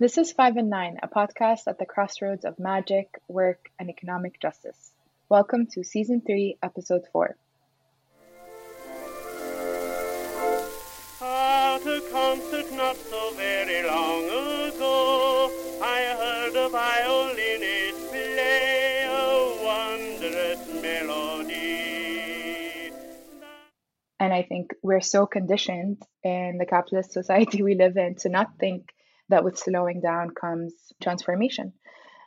This is 5 and 9, a podcast at the crossroads of magic, work, and economic justice. Welcome to Season 3, Episode 4. At a concert not so very long ago, I heard a violinist play a wondrous melody. And I think we're so conditioned in the capitalist society we live in to not think that with slowing down comes transformation.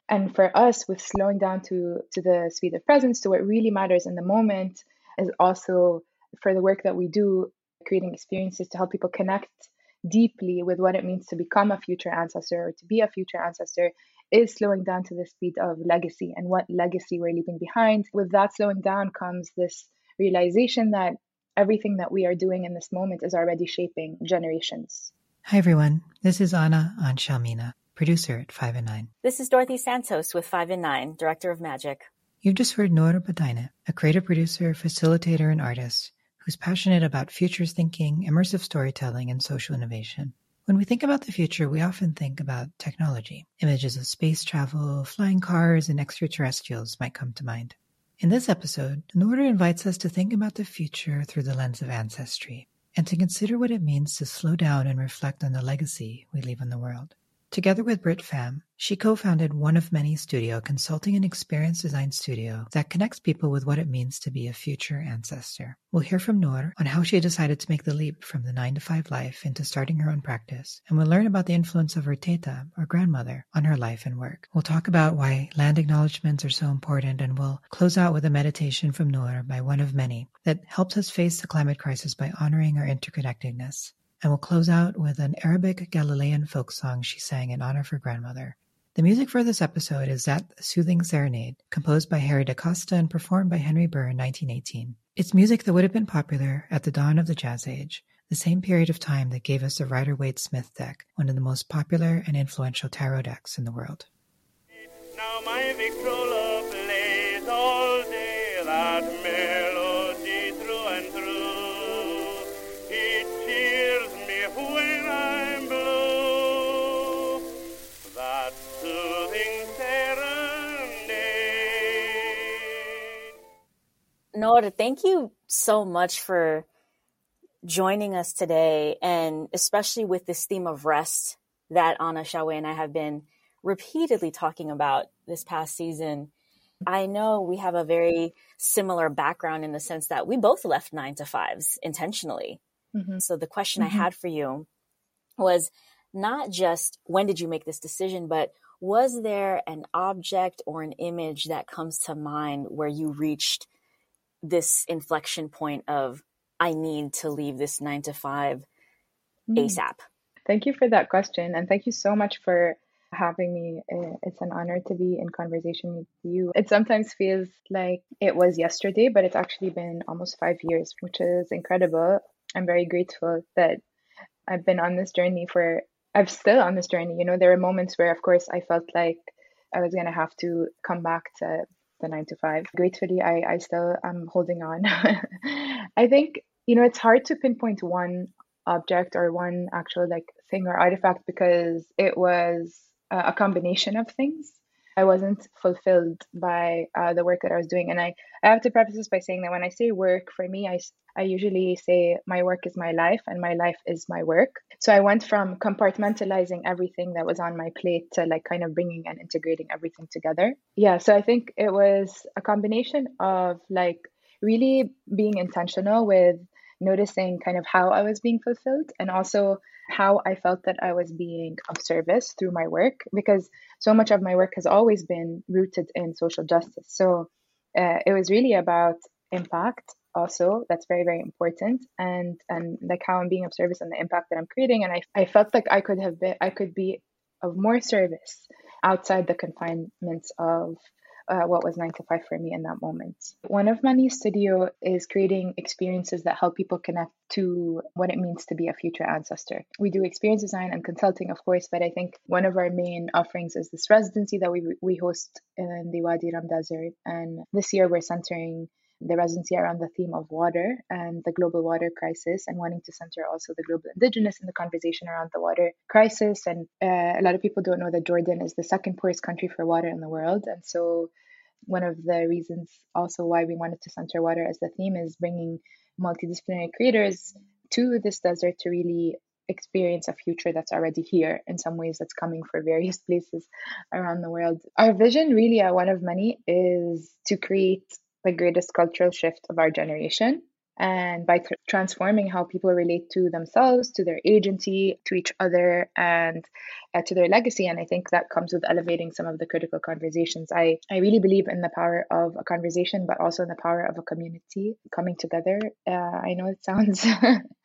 And for us, with slowing down to, to the speed of presence, to what really matters in the moment, is also for the work that we do, creating experiences to help people connect deeply with what it means to become a future ancestor or to be a future ancestor is slowing down to the speed of legacy and what legacy we're leaving behind. With that slowing down comes this realization that everything that we are doing in this moment is already shaping generations. Hi, everyone. This is Anna Anshalmina, producer at 5 and 9. This is Dorothy Santos with 5 and 9, director of Magic. You've just heard Nour Batyne, a creative producer, facilitator, and artist who's passionate about futures thinking, immersive storytelling, and social innovation. When we think about the future, we often think about technology. Images of space travel, flying cars, and extraterrestrials might come to mind. In this episode, Nour invites us to think about the future through the lens of ancestry and to consider what it means to slow down and reflect on the legacy we leave in the world. Together with Britt Pham, she co-founded One of Many Studio, consulting and experience design studio that connects people with what it means to be a future ancestor. We'll hear from Nour on how she decided to make the leap from the 9 to 5 life into starting her own practice, and we'll learn about the influence of her teita, or grandmother, on her life and work. We'll talk about why land acknowledgements are so important, and we'll close out with a meditation from Nour by One of Many that helps us face the climate crisis by honoring our interconnectedness and we'll close out with an Arabic Galilean folk song she sang in honor of her grandmother. The music for this episode is That Soothing Serenade, composed by Harry De Costa and performed by Henry Burr in 1918. It's music that would have been popular at the dawn of the Jazz Age, the same period of time that gave us the Rider Waite Smith deck, one of the most popular and influential tarot decks in the world. Now my plays all day that Nour, thank you so much for joining us today, and especially with this theme of rest that Anna Xiaowei and I have been repeatedly talking about this past season. I know we have a very similar background in the sense that we both left nine to fives intentionally. Mm-hmm. So the question mm-hmm. I had for you was not just when did you make this decision, but was there an object or an image that comes to mind where you reached this inflection point of I need to leave this nine to five mm. ASAP? Thank you for that question. And thank you so much for having me. It's an honor to be in conversation with you. It sometimes feels like it was yesterday, but it's actually been almost five years, which is incredible. I'm very grateful that I've been on this journey for, I'm still on this journey. You know, there are moments where, of course, I felt like I was going to have to come back to the nine to five. Gratefully, I, I still am holding on. I think, you know, it's hard to pinpoint one object or one actual like thing or artifact because it was a combination of things. I wasn't fulfilled by uh, the work that I was doing. And I, I have to preface this by saying that when I say work, for me, I, I usually say my work is my life and my life is my work. So I went from compartmentalizing everything that was on my plate to like kind of bringing and integrating everything together. Yeah. So I think it was a combination of like really being intentional with noticing kind of how I was being fulfilled and also how I felt that I was being of service through my work because so much of my work has always been rooted in social justice. So uh, it was really about impact also that's very very important and and like how i'm being of service and the impact that i'm creating and i, I felt like i could have been i could be of more service outside the confinements of uh, what was nine to five for me in that moment. One of Many Studio is creating experiences that help people connect to what it means to be a future ancestor. We do experience design and consulting, of course, but I think one of our main offerings is this residency that we, we host in the Wadi Rum Desert. And this year we're centering the residency around the theme of water and the global water crisis, and wanting to center also the global indigenous in the conversation around the water crisis. And uh, a lot of people don't know that Jordan is the second poorest country for water in the world. And so, one of the reasons also why we wanted to center water as the theme is bringing multidisciplinary creators to this desert to really experience a future that's already here in some ways that's coming for various places around the world our vision really uh, one of many is to create the greatest cultural shift of our generation and by tr- transforming how people relate to themselves, to their agency, to each other, and uh, to their legacy. And I think that comes with elevating some of the critical conversations. I, I really believe in the power of a conversation, but also in the power of a community coming together. Uh, I know it sounds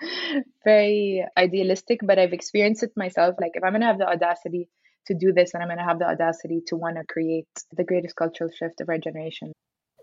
very idealistic, but I've experienced it myself. Like, if I'm going to have the audacity to do this, then I'm going to have the audacity to want to create the greatest cultural shift of our generation.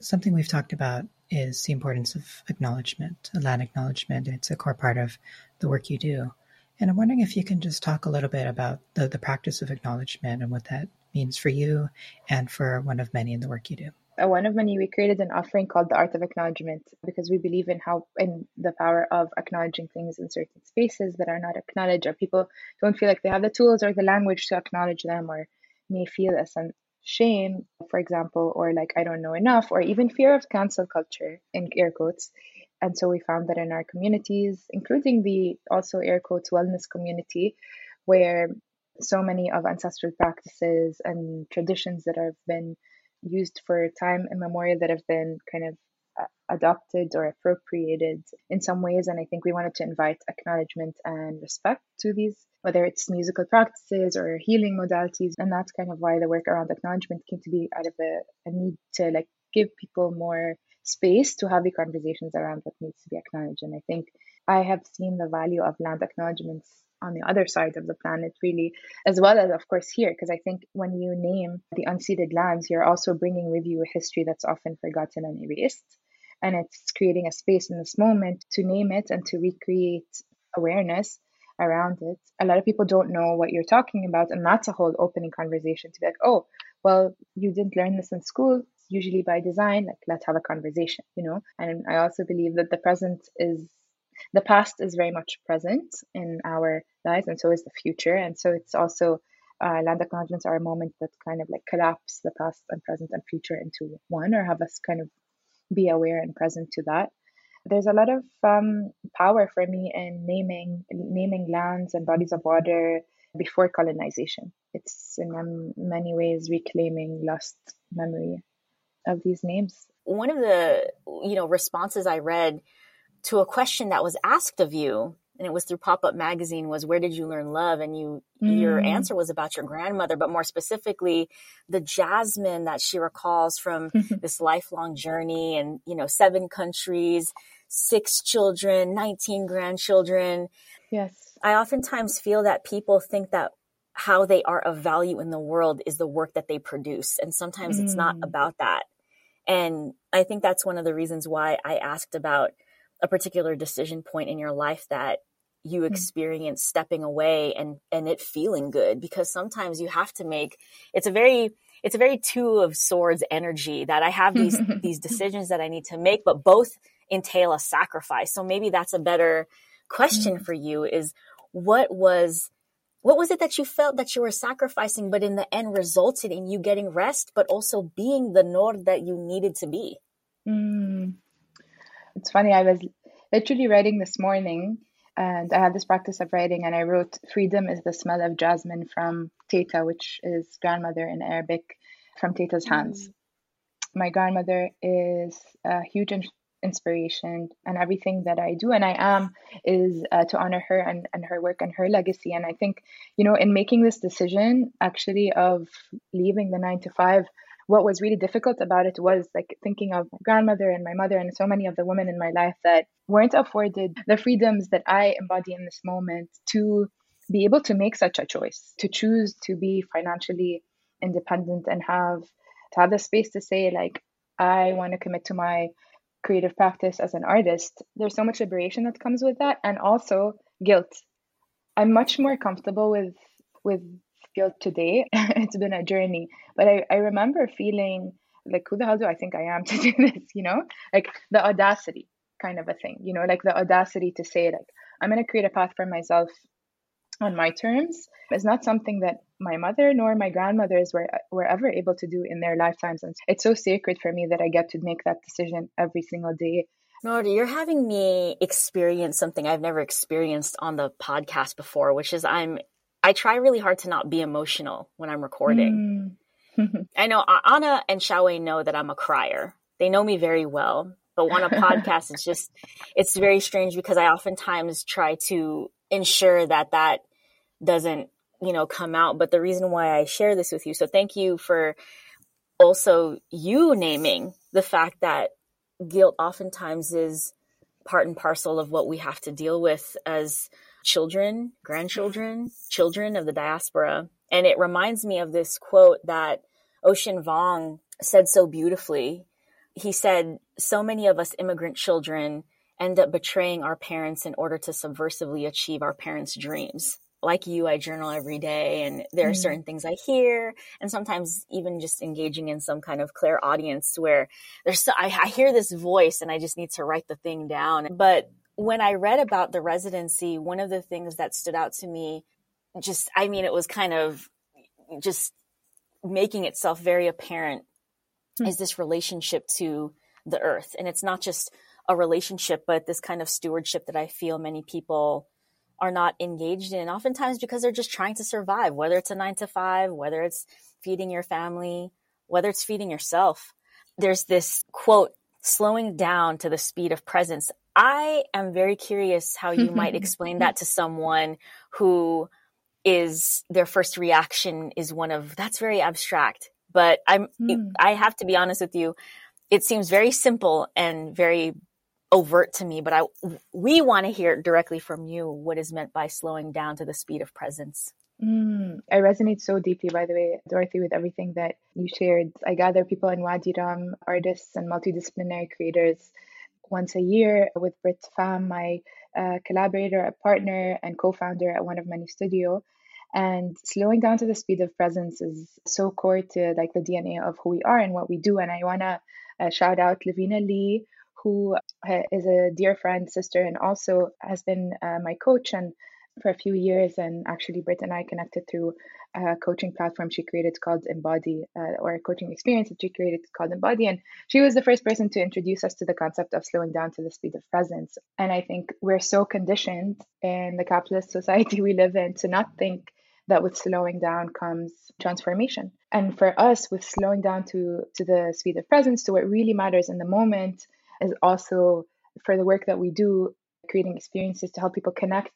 Something we've talked about is the importance of acknowledgement, land acknowledgement. It's a core part of the work you do. And I'm wondering if you can just talk a little bit about the, the practice of acknowledgement and what that means for you and for one of many in the work you do. Uh, one of many, we created an offering called the Art of Acknowledgement because we believe in how in the power of acknowledging things in certain spaces that are not acknowledged, or people don't feel like they have the tools or the language to acknowledge them, or may feel a sense shame, for example, or like I don't know enough, or even fear of cancel culture in air quotes. And so we found that in our communities, including the also air quotes wellness community, where so many of ancestral practices and traditions that have been used for time immemorial that have been kind of adopted or appropriated in some ways. And I think we wanted to invite acknowledgement and respect to these, whether it's musical practices or healing modalities. And that's kind of why the work around acknowledgement came to be out of a, a need to like give people more space to have the conversations around what needs to be acknowledged. And I think I have seen the value of land acknowledgements on the other side of the planet, really, as well as, of course, here, because I think when you name the unceded lands, you're also bringing with you a history that's often forgotten and erased and it's creating a space in this moment to name it and to recreate awareness around it. A lot of people don't know what you're talking about, and that's a whole opening conversation to be like, oh, well, you didn't learn this in school. usually by design. Like, let's have a conversation, you know. And I also believe that the present is the past is very much present in our lives, and so is the future. And so it's also uh, land acknowledgements are a moment that kind of like collapse the past and present and future into one, or have us kind of be aware and present to that. There's a lot of um, power for me in naming naming lands and bodies of water before colonization. It's in many ways reclaiming lost memory of these names. One of the you know responses I read to a question that was asked of you and it was through pop-up magazine was where did you learn love and you mm. your answer was about your grandmother but more specifically the jasmine that she recalls from this lifelong journey and you know seven countries six children 19 grandchildren yes i oftentimes feel that people think that how they are of value in the world is the work that they produce and sometimes mm. it's not mm. about that and i think that's one of the reasons why i asked about a particular decision point in your life that you hmm. experience mm-hmm. stepping away and and it feeling good because sometimes you have to make it's a very it's a very two of swords energy that I have these these decisions that I need to make but both entail a sacrifice so maybe that's a better question mm-hmm. for you is what was what was it that you felt that you were sacrificing but in the end resulted in you getting rest but also being the nord that you needed to be mm. It's funny, I was literally writing this morning and I had this practice of writing, and I wrote, Freedom is the smell of jasmine from Teita, which is grandmother in Arabic, from Teita's hands. Mm. My grandmother is a huge in- inspiration, and everything that I do and I am is uh, to honor her and, and her work and her legacy. And I think, you know, in making this decision actually of leaving the nine to five, what was really difficult about it was like thinking of my grandmother and my mother and so many of the women in my life that weren't afforded the freedoms that I embody in this moment to be able to make such a choice, to choose to be financially independent and have to have the space to say like I want to commit to my creative practice as an artist. There's so much liberation that comes with that and also guilt. I'm much more comfortable with with guilt today. it's been a journey. But I, I remember feeling like who the hell do I think I am to do this? You know, like the audacity kind of a thing. You know, like the audacity to say like I'm going to create a path for myself on my terms is not something that my mother nor my grandmothers were were ever able to do in their lifetimes and it's so sacred for me that I get to make that decision every single day. Norda, you're having me experience something I've never experienced on the podcast before, which is I'm I try really hard to not be emotional when I'm recording. Mm. I know Anna and Xiaowei know that I'm a crier. They know me very well. But on a podcast, it's just, it's very strange because I oftentimes try to ensure that that doesn't, you know, come out. But the reason why I share this with you, so thank you for also you naming the fact that guilt oftentimes is part and parcel of what we have to deal with as children, grandchildren, children of the diaspora. And it reminds me of this quote that Ocean Vuong said so beautifully. He said, So many of us immigrant children end up betraying our parents in order to subversively achieve our parents' dreams. Like you, I journal every day, and there are mm. certain things I hear, and sometimes even just engaging in some kind of clairaudience where there's so, I, I hear this voice and I just need to write the thing down. But when I read about the residency, one of the things that stood out to me, just, I mean, it was kind of just making itself very apparent hmm. is this relationship to the earth. And it's not just a relationship, but this kind of stewardship that I feel many people are not engaged in, oftentimes because they're just trying to survive, whether it's a nine to five, whether it's feeding your family, whether it's feeding yourself. There's this quote, slowing down to the speed of presence. I am very curious how you might explain that to someone who is their first reaction is one of that's very abstract. But I'm mm. I have to be honest with you. It seems very simple and very overt to me, but I we want to hear directly from you what is meant by slowing down to the speed of presence. Mm, I resonate so deeply, by the way, Dorothy, with everything that you shared. I gather people in Wadi Rum, artists and multidisciplinary creators, once a year with Britt Pham, my uh, collaborator, a partner, and co founder at One of Many Studio. And slowing down to the speed of presence is so core to like the DNA of who we are and what we do. And I want to uh, shout out Levina Li, who uh, is a dear friend, sister, and also has been uh, my coach and for a few years. And actually, Britt and I connected through a coaching platform she created called Embody, uh, or a coaching experience that she created called Embody. And she was the first person to introduce us to the concept of slowing down to the speed of presence. And I think we're so conditioned in the capitalist society we live in to not think that with slowing down comes transformation. And for us, with slowing down to, to the speed of presence, to what really matters in the moment, is also for the work that we do, creating experiences to help people connect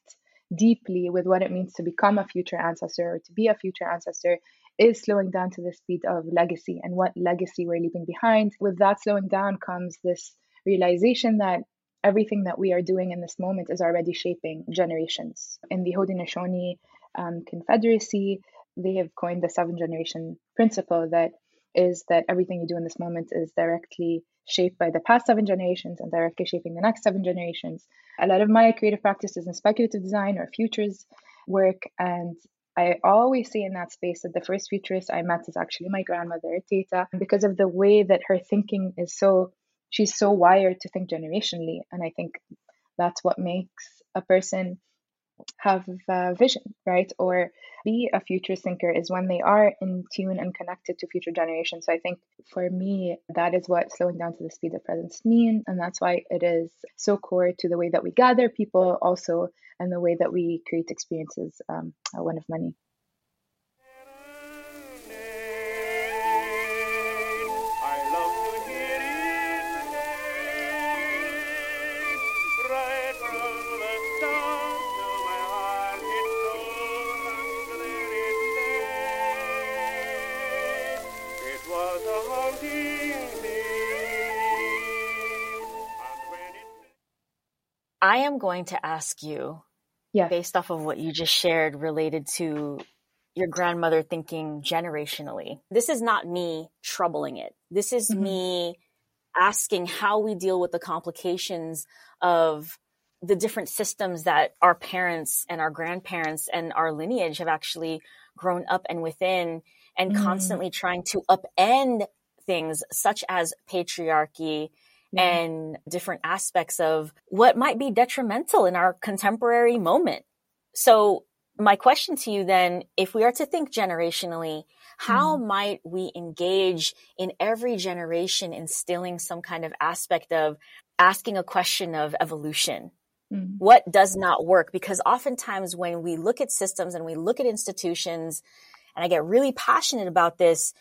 deeply with what it means to become a future ancestor or to be a future ancestor is slowing down to the speed of legacy and what legacy we're leaving behind. With that slowing down comes this realization that everything that we are doing in this moment is already shaping generations. In the Haudenosaunee um, Confederacy, they have coined the seven generation principle that is that everything you do in this moment is directly shaped by the past seven generations and directly shaping the next seven generations. A lot of my creative practices in speculative design or futures work. And I always see in that space that the first futurist I met is actually my grandmother, Teita, because of the way that her thinking is so, she's so wired to think generationally. And I think that's what makes a person have a vision, right? Or be a future thinker is when they are in tune and connected to future generations. So I think for me, that is what slowing down to the speed of presence mean. And that's why it is so core to the way that we gather people also and the way that we create experiences, um, one of many. I am going to ask you, yeah. based off of what you just shared related to your grandmother thinking generationally. This is not me troubling it. This is mm-hmm. me asking how we deal with the complications of the different systems that our parents and our grandparents and our lineage have actually grown up and within and mm. constantly trying to upend things such as patriarchy mm-hmm. and different aspects of what might be detrimental in our contemporary moment. So my question to you then, if we are to think generationally, how mm. might we engage in every generation instilling some kind of aspect of asking a question of evolution? Mm. What does not work? Because oftentimes when we look at systems and we look at institutions, and I get really passionate about this,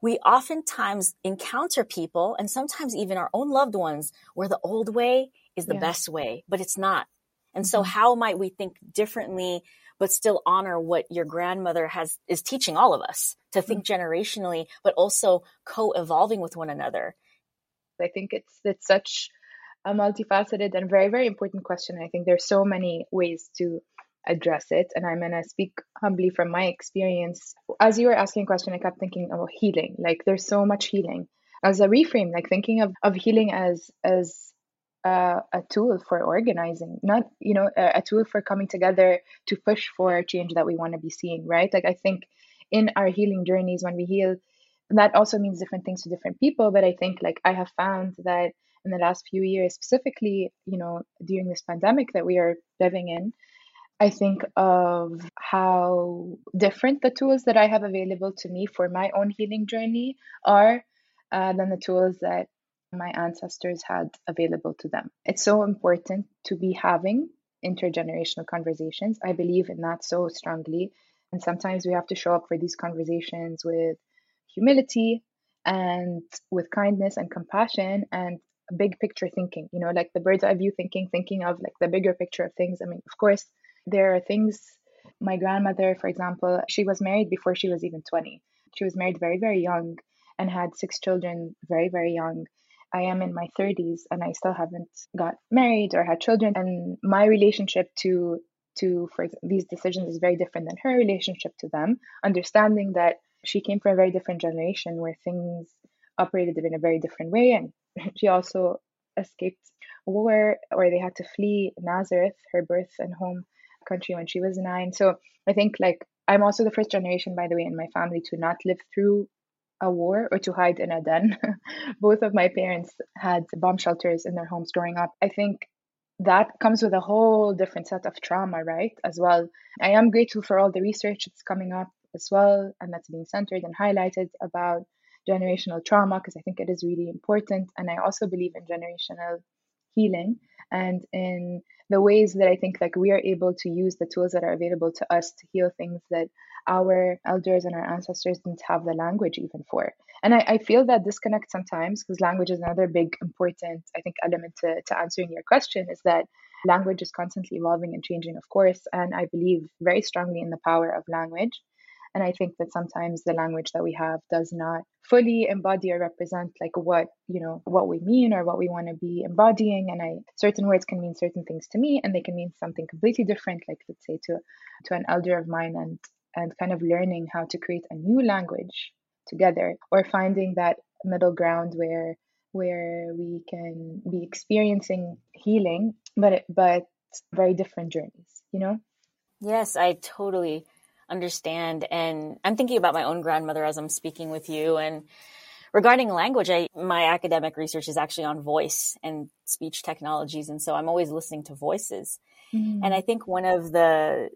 we oftentimes encounter people and sometimes even our own loved ones where the old way is the yeah. best way, but it's not. And mm-hmm. so how might we think differently but still honor what your grandmother has is teaching all of us to think mm-hmm. generationally, but also co-evolving with one another. I think it's it's such a multifaceted and very very important question. I think there's so many ways to address it, and I'm gonna speak humbly from my experience. As you were asking a question, I kept thinking about healing. Like there's so much healing as a reframe, like thinking of of healing as as uh, a tool for organizing, not you know a, a tool for coming together to push for change that we want to be seeing, right? Like I think in our healing journeys when we heal, that also means different things to different people. But I think like I have found that in the last few years, specifically, you know, during this pandemic that we are living in, I think of how different the tools that I have available to me for my own healing journey are uh, than the tools that my ancestors had available to them. It's so important to be having intergenerational conversations. I believe in that so strongly. And sometimes we have to show up for these conversations with humility and with kindness and compassion and big picture thinking, you know, like the bird's eye view thinking, thinking of like the bigger picture of things. I mean, of course, there are things. My grandmother, for example, she was married before she was even 20. She was married very, very young and had six children very, very young. I am in my 30s and I still haven't got married or had children. And my relationship to to for these decisions is very different than her relationship to them. Understanding that she came from a very different generation where things operated in a very different way, and she also escaped war or they had to flee Nazareth, her birth and home country, when she was nine. So I think like I'm also the first generation, by the way, in my family to not live through a war or to hide in a den. Both of my parents had bomb shelters in their homes growing up. I think that comes with a whole different set of trauma, right? As well. I am grateful for all the research that's coming up as well and that's being centered and highlighted about generational trauma because I think it is really important. And I also believe in generational healing and in the ways that I think like we are able to use the tools that are available to us to heal things that our elders and our ancestors didn't have the language even for. And I, I feel that disconnect sometimes because language is another big important, I think, element to, to answering your question is that language is constantly evolving and changing, of course. And I believe very strongly in the power of language. And I think that sometimes the language that we have does not fully embody or represent like what, you know, what we mean or what we want to be embodying. And I certain words can mean certain things to me and they can mean something completely different, like let's say to to an elder of mine and and kind of learning how to create a new language together or finding that middle ground where where we can be experiencing healing but but very different journeys you know yes i totally understand and i'm thinking about my own grandmother as i'm speaking with you and regarding language I, my academic research is actually on voice and speech technologies and so i'm always listening to voices mm. and i think one of the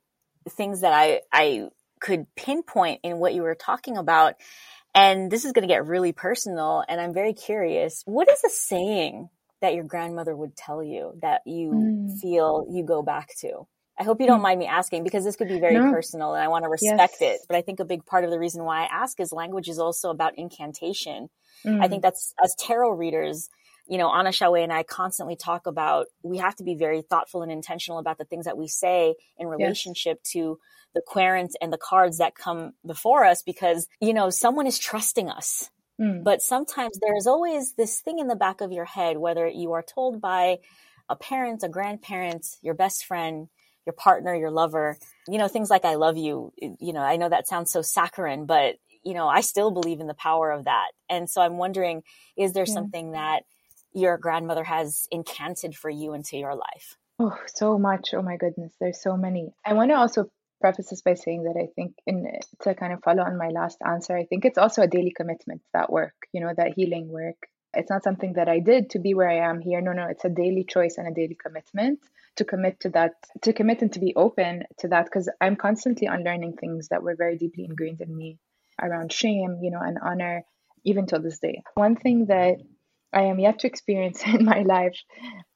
things that i i could pinpoint in what you were talking about. And this is going to get really personal. And I'm very curious. What is a saying that your grandmother would tell you that you mm. feel you go back to? I hope you don't mm. mind me asking because this could be very no. personal and I want to respect yes. it. But I think a big part of the reason why I ask is language is also about incantation. Mm. I think that's as tarot readers, you know, Anna Xiaowei and I constantly talk about we have to be very thoughtful and intentional about the things that we say in relationship yes. to the querent and the cards that come before us because, you know, someone is trusting us. Mm. But sometimes there's always this thing in the back of your head, whether you are told by a parent, a grandparent, your best friend, your partner, your lover, you know, things like I love you. You know, I know that sounds so saccharine, but, you know, I still believe in the power of that. And so I'm wondering, is there yeah. something that your grandmother has incanted for you into your life? Oh, so much. Oh my goodness. There's so many. I want to also preface this by saying that I think, in to kind of follow on my last answer, I think it's also a daily commitment that work, you know, that healing work. It's not something that I did to be where I am here. No, no, it's a daily choice and a daily commitment to commit to that, to commit and to be open to that, because I'm constantly unlearning things that were very deeply ingrained in me around shame, you know, and honor, even till this day. One thing that I am yet to experience in my life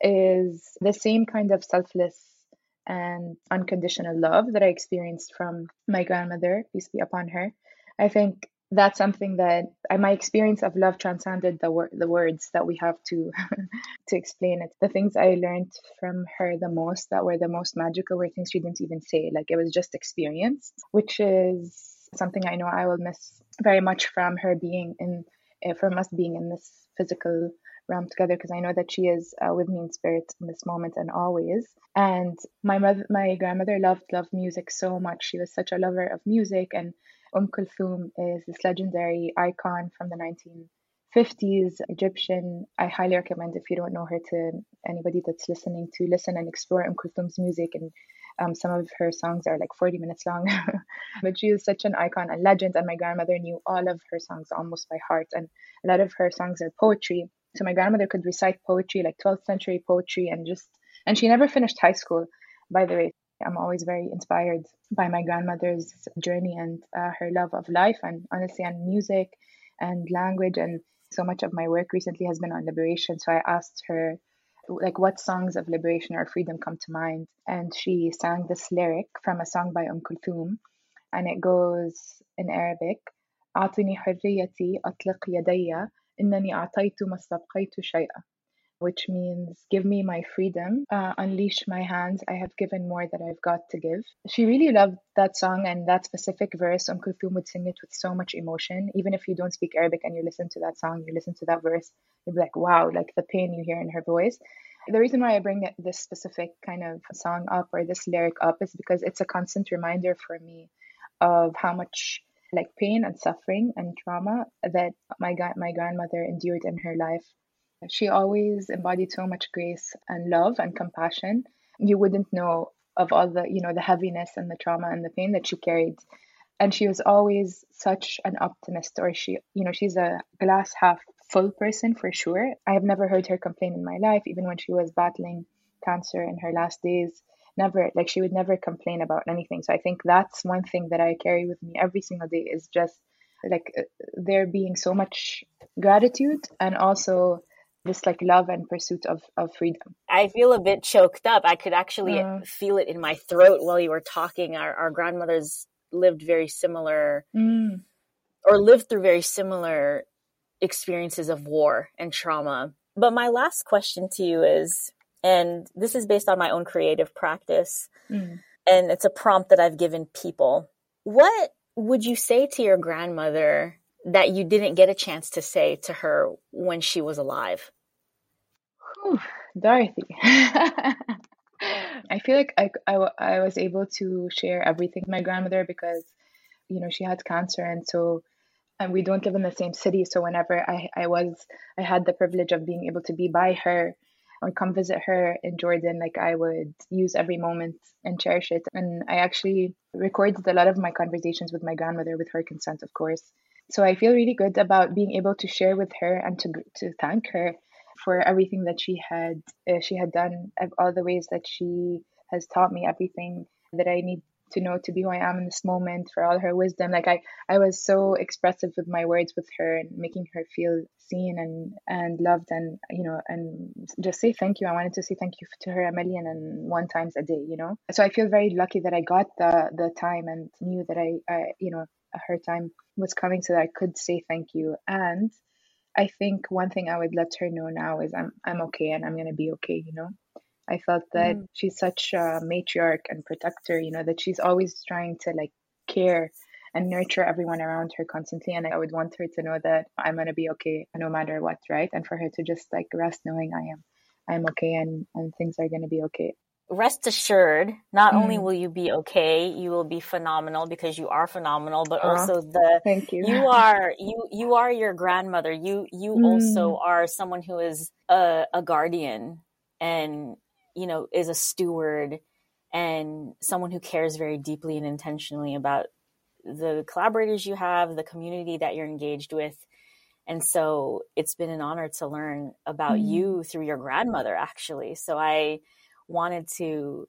is the same kind of selfless and unconditional love that I experienced from my grandmother, peace be upon her. I think that's something that my experience of love transcended the wor- the words that we have to to explain it. The things I learned from her the most that were the most magical were things she didn't even say. Like it was just experience, which is something I know I will miss very much from her being in uh, from us being in this physical realm together because I know that she is uh, with me in spirit in this moment and always. And my mother, my grandmother loved loved music so much. She was such a lover of music, and Umm Kulthum is this legendary icon from the 1950s Egyptian. I highly recommend if you don't know her to anybody that's listening to listen and explore Umm Kulthum's music and um, some of her songs are like 40 minutes long, but she is such an icon, a legend. And my grandmother knew all of her songs almost by heart. And a lot of her songs are poetry. So my grandmother could recite poetry, like 12th century poetry, and just, and she never finished high school, by the way. I'm always very inspired by my grandmother's journey and uh, her love of life and honestly and music and language and so much of my work recently has been on liberation so i asked her like what songs of liberation or freedom come to mind and she sang this lyric from a song by Umm Kulthum and it goes in Arabic أعطني حريتي أطلق يدي إنني أعطيت ما استبقيت شيئا which means give me my freedom, uh, unleash my hands. I have given more that I've got to give. She really loved that song and that specific verse. Um Kulthum would sing it with so much emotion. Even if you don't speak Arabic and you listen to that song, you listen to that verse, you'll be like, wow, like the pain you hear in her voice. The reason why I bring this specific kind of song up or this lyric up is because it's a constant reminder for me of how much like pain and suffering and trauma that my my grandmother endured in her life she always embodied so much grace and love and compassion. You wouldn't know of all the, you know, the heaviness and the trauma and the pain that she carried. And she was always such an optimist, or she, you know, she's a glass half full person for sure. I have never heard her complain in my life, even when she was battling cancer in her last days. Never, like, she would never complain about anything. So I think that's one thing that I carry with me every single day is just like uh, there being so much gratitude and also this like love and pursuit of, of freedom. I feel a bit choked up. I could actually uh, feel it in my throat while you were talking. Our, our grandmothers lived very similar mm. or lived through very similar experiences of war and trauma. But my last question to you is, and this is based on my own creative practice, mm. and it's a prompt that I've given people. What would you say to your grandmother that you didn't get a chance to say to her when she was alive? Dorothy. I feel like I, I, I was able to share everything with my grandmother because, you know, she had cancer. And so, and we don't live in the same city. So whenever I, I was, I had the privilege of being able to be by her or come visit her in Jordan, like I would use every moment and cherish it. And I actually recorded a lot of my conversations with my grandmother with her consent, of course. So I feel really good about being able to share with her and to to thank her for everything that she had uh, she had done, all the ways that she has taught me everything that I need to know to be who I am in this moment, for all her wisdom. Like I, I was so expressive with my words with her and making her feel seen and and loved and you know and just say thank you. I wanted to say thank you to her a million and one times a day. You know, so I feel very lucky that I got the the time and knew that I, I you know her time was coming so that I could say thank you. And I think one thing I would let her know now is I'm I'm okay and I'm gonna be okay, you know. I felt that mm. she's such a matriarch and protector, you know, that she's always trying to like care and nurture everyone around her constantly. And I would want her to know that I'm gonna be okay no matter what, right? And for her to just like rest knowing I am I'm okay and, and things are gonna be okay rest assured, not mm. only will you be okay, you will be phenomenal because you are phenomenal, but also the thank you. You are you you are your grandmother. You you mm. also are someone who is a, a guardian and you know is a steward and someone who cares very deeply and intentionally about the collaborators you have, the community that you're engaged with. And so it's been an honor to learn about mm-hmm. you through your grandmother, actually. So I wanted to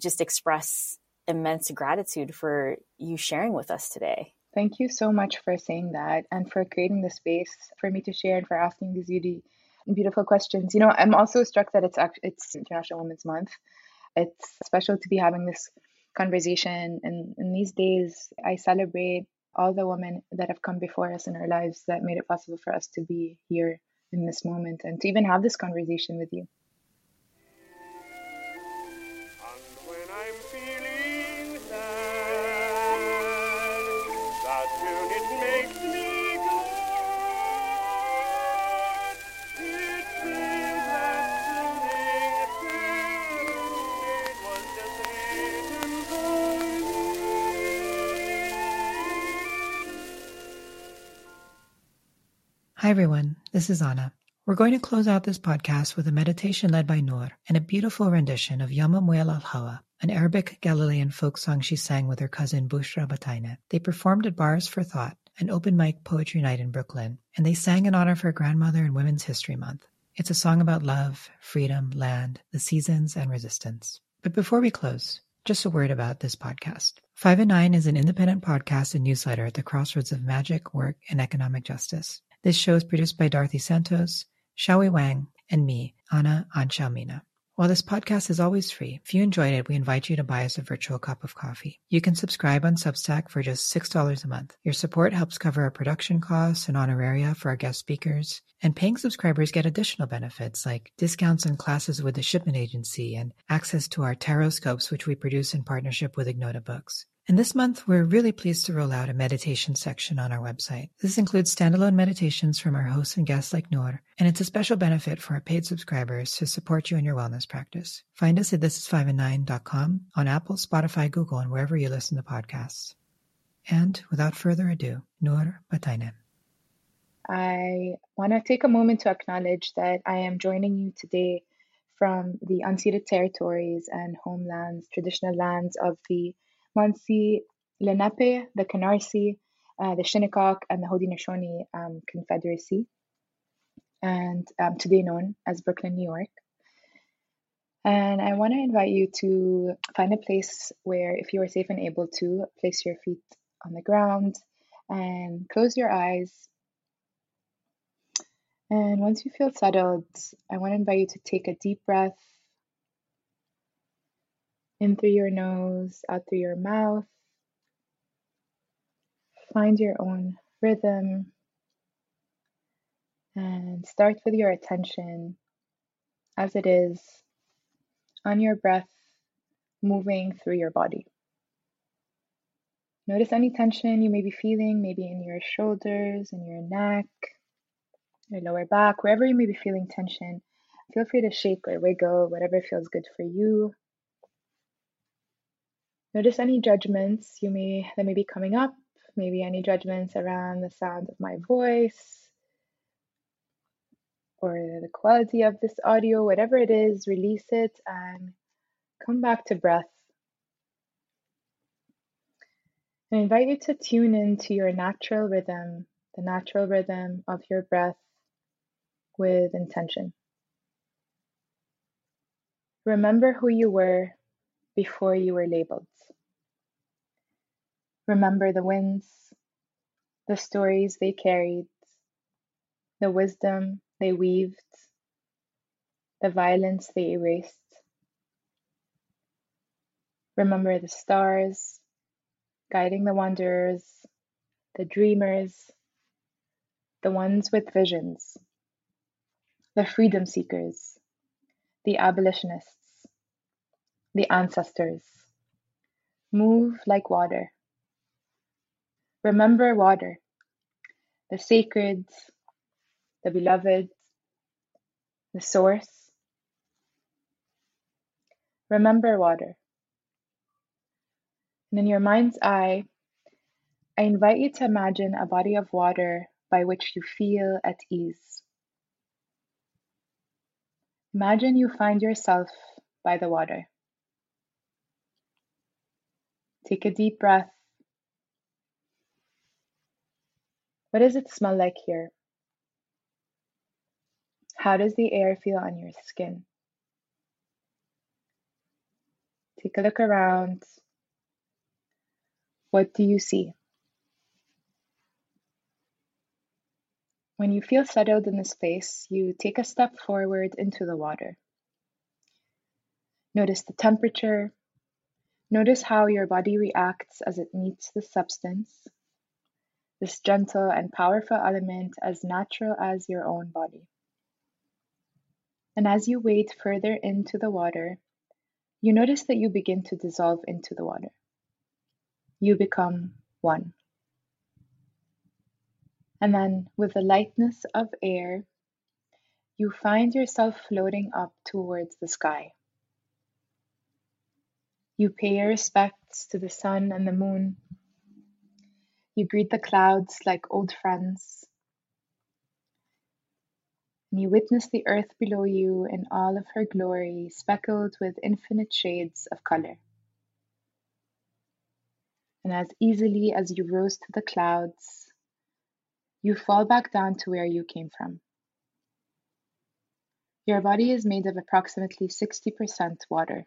just express immense gratitude for you sharing with us today. Thank you so much for saying that and for creating the space for me to share and for asking these beauty, beautiful questions. You know, I'm also struck that it's it's International Women's Month. It's special to be having this conversation, and in these days, I celebrate all the women that have come before us in our lives that made it possible for us to be here in this moment and to even have this conversation with you. Hi, everyone. This is Anna. We're going to close out this podcast with a meditation led by Nour and a beautiful rendition of Yama Muel al Hawa, an Arabic Galilean folk song she sang with her cousin Bushra Batyne. They performed at Bars for Thought, an open mic poetry night in Brooklyn, and they sang in honor of her grandmother and Women's History Month. It's a song about love, freedom, land, the seasons, and resistance. But before we close, just a word about this podcast. Five and Nine is an independent podcast and newsletter at the crossroads of magic, work, and economic justice. This show is produced by Dorothy Santos, Xiaowei Wang, and me, Anna Anchalmina. While this podcast is always free, if you enjoyed it, we invite you to buy us a virtual cup of coffee. You can subscribe on Substack for just $6 a month. Your support helps cover our production costs and honoraria for our guest speakers. And paying subscribers get additional benefits like discounts on classes with the shipment agency and access to our tarot scopes, which we produce in partnership with Ignota Books. And this month, we're really pleased to roll out a meditation section on our website. This includes standalone meditations from our hosts and guests like Nour, and it's a special benefit for our paid subscribers to support you in your wellness practice. Find us at thisis5and9.com on Apple, Spotify, Google, and wherever you listen to podcasts. And without further ado, Nour Batyne. I want to take a moment to acknowledge that I am joining you today from the unceded territories and homelands, traditional lands of the Munsee, Lenape, the Canarsie, uh, the Shinnecock, and the Haudenosaunee um, Confederacy, and um, today known as Brooklyn, New York. And I want to invite you to find a place where, if you are safe and able to, place your feet on the ground and close your eyes. And once you feel settled, I want to invite you to take a deep breath in through your nose, out through your mouth. Find your own rhythm and start with your attention as it is on your breath moving through your body. Notice any tension you may be feeling, maybe in your shoulders, in your neck, your lower back, wherever you may be feeling tension. Feel free to shake or wiggle, whatever feels good for you. Notice any judgments you may that may be coming up, maybe any judgments around the sound of my voice or the quality of this audio, whatever it is, release it and come back to breath. I invite you to tune into your natural rhythm, the natural rhythm of your breath with intention. Remember who you were before you were labeled. Remember the winds, the stories they carried, the wisdom they weaved, the violence they erased. Remember the stars guiding the wanderers, the dreamers, the ones with visions, the freedom seekers, the abolitionists, the ancestors. Move like water. Remember water, the sacred, the beloved, the source. Remember water. And in your mind's eye, I invite you to imagine a body of water by which you feel at ease. Imagine you find yourself by the water. Take a deep breath. What does it smell like here? How does the air feel on your skin? Take a look around. What do you see? When you feel settled in the space, you take a step forward into the water. Notice the temperature. Notice how your body reacts as it meets the substance, this gentle and powerful element as natural as your own body. And as you wade further into the water, you notice that you begin to dissolve into the water. You become one. And then, with the lightness of air, you find yourself floating up towards the sky. You pay your respects to the sun and the moon. You greet the clouds like old friends. And you witness the earth below you in all of her glory, speckled with infinite shades of color. And as easily as you rose to the clouds, you fall back down to where you came from. Your body is made of approximately 60% water.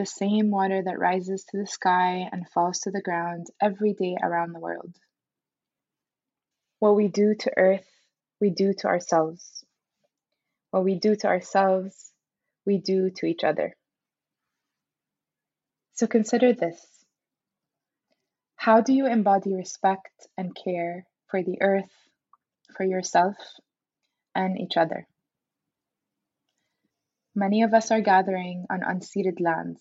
The same water that rises to the sky and falls to the ground every day around the world. What we do to earth, we do to ourselves. What we do to ourselves, we do to each other. So consider this. How do you embody respect and care for the earth, for yourself, and each other. Many of us are gathering on unceded lands.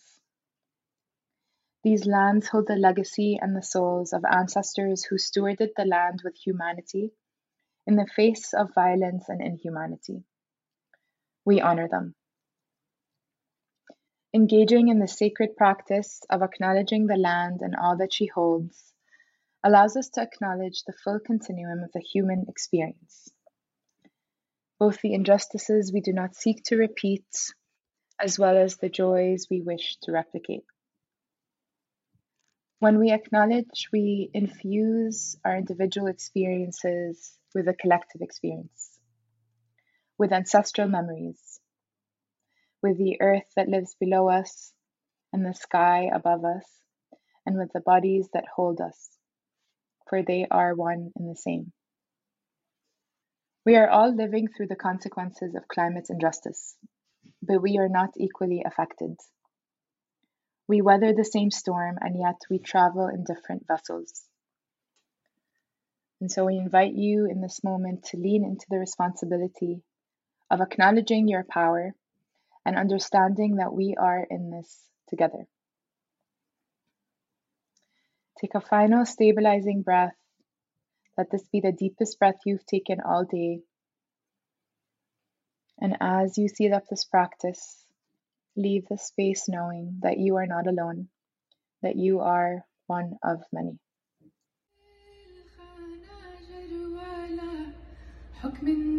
These lands hold the legacy and the souls of ancestors who stewarded the land with humanity in the face of violence and inhumanity. We honor them. Engaging in the sacred practice of acknowledging the land and all that she holds allows us to acknowledge the full continuum of the human experience, both the injustices we do not seek to repeat, as well as the joys we wish to replicate. When we acknowledge, we infuse our individual experiences with a collective experience, with ancestral memories, with the earth that lives below us and the sky above us, and with the bodies that hold us for they are one and the same. We are all living through the consequences of climate injustice, but we are not equally affected. We weather the same storm, and yet we travel in different vessels. And so we invite you in this moment to lean into the responsibility of acknowledging your power and understanding that we are in this together. Take a final stabilizing breath. Let this be the deepest breath you've taken all day. And as you seal up this practice, leave the space knowing that you are not alone, that you are one of many. حكم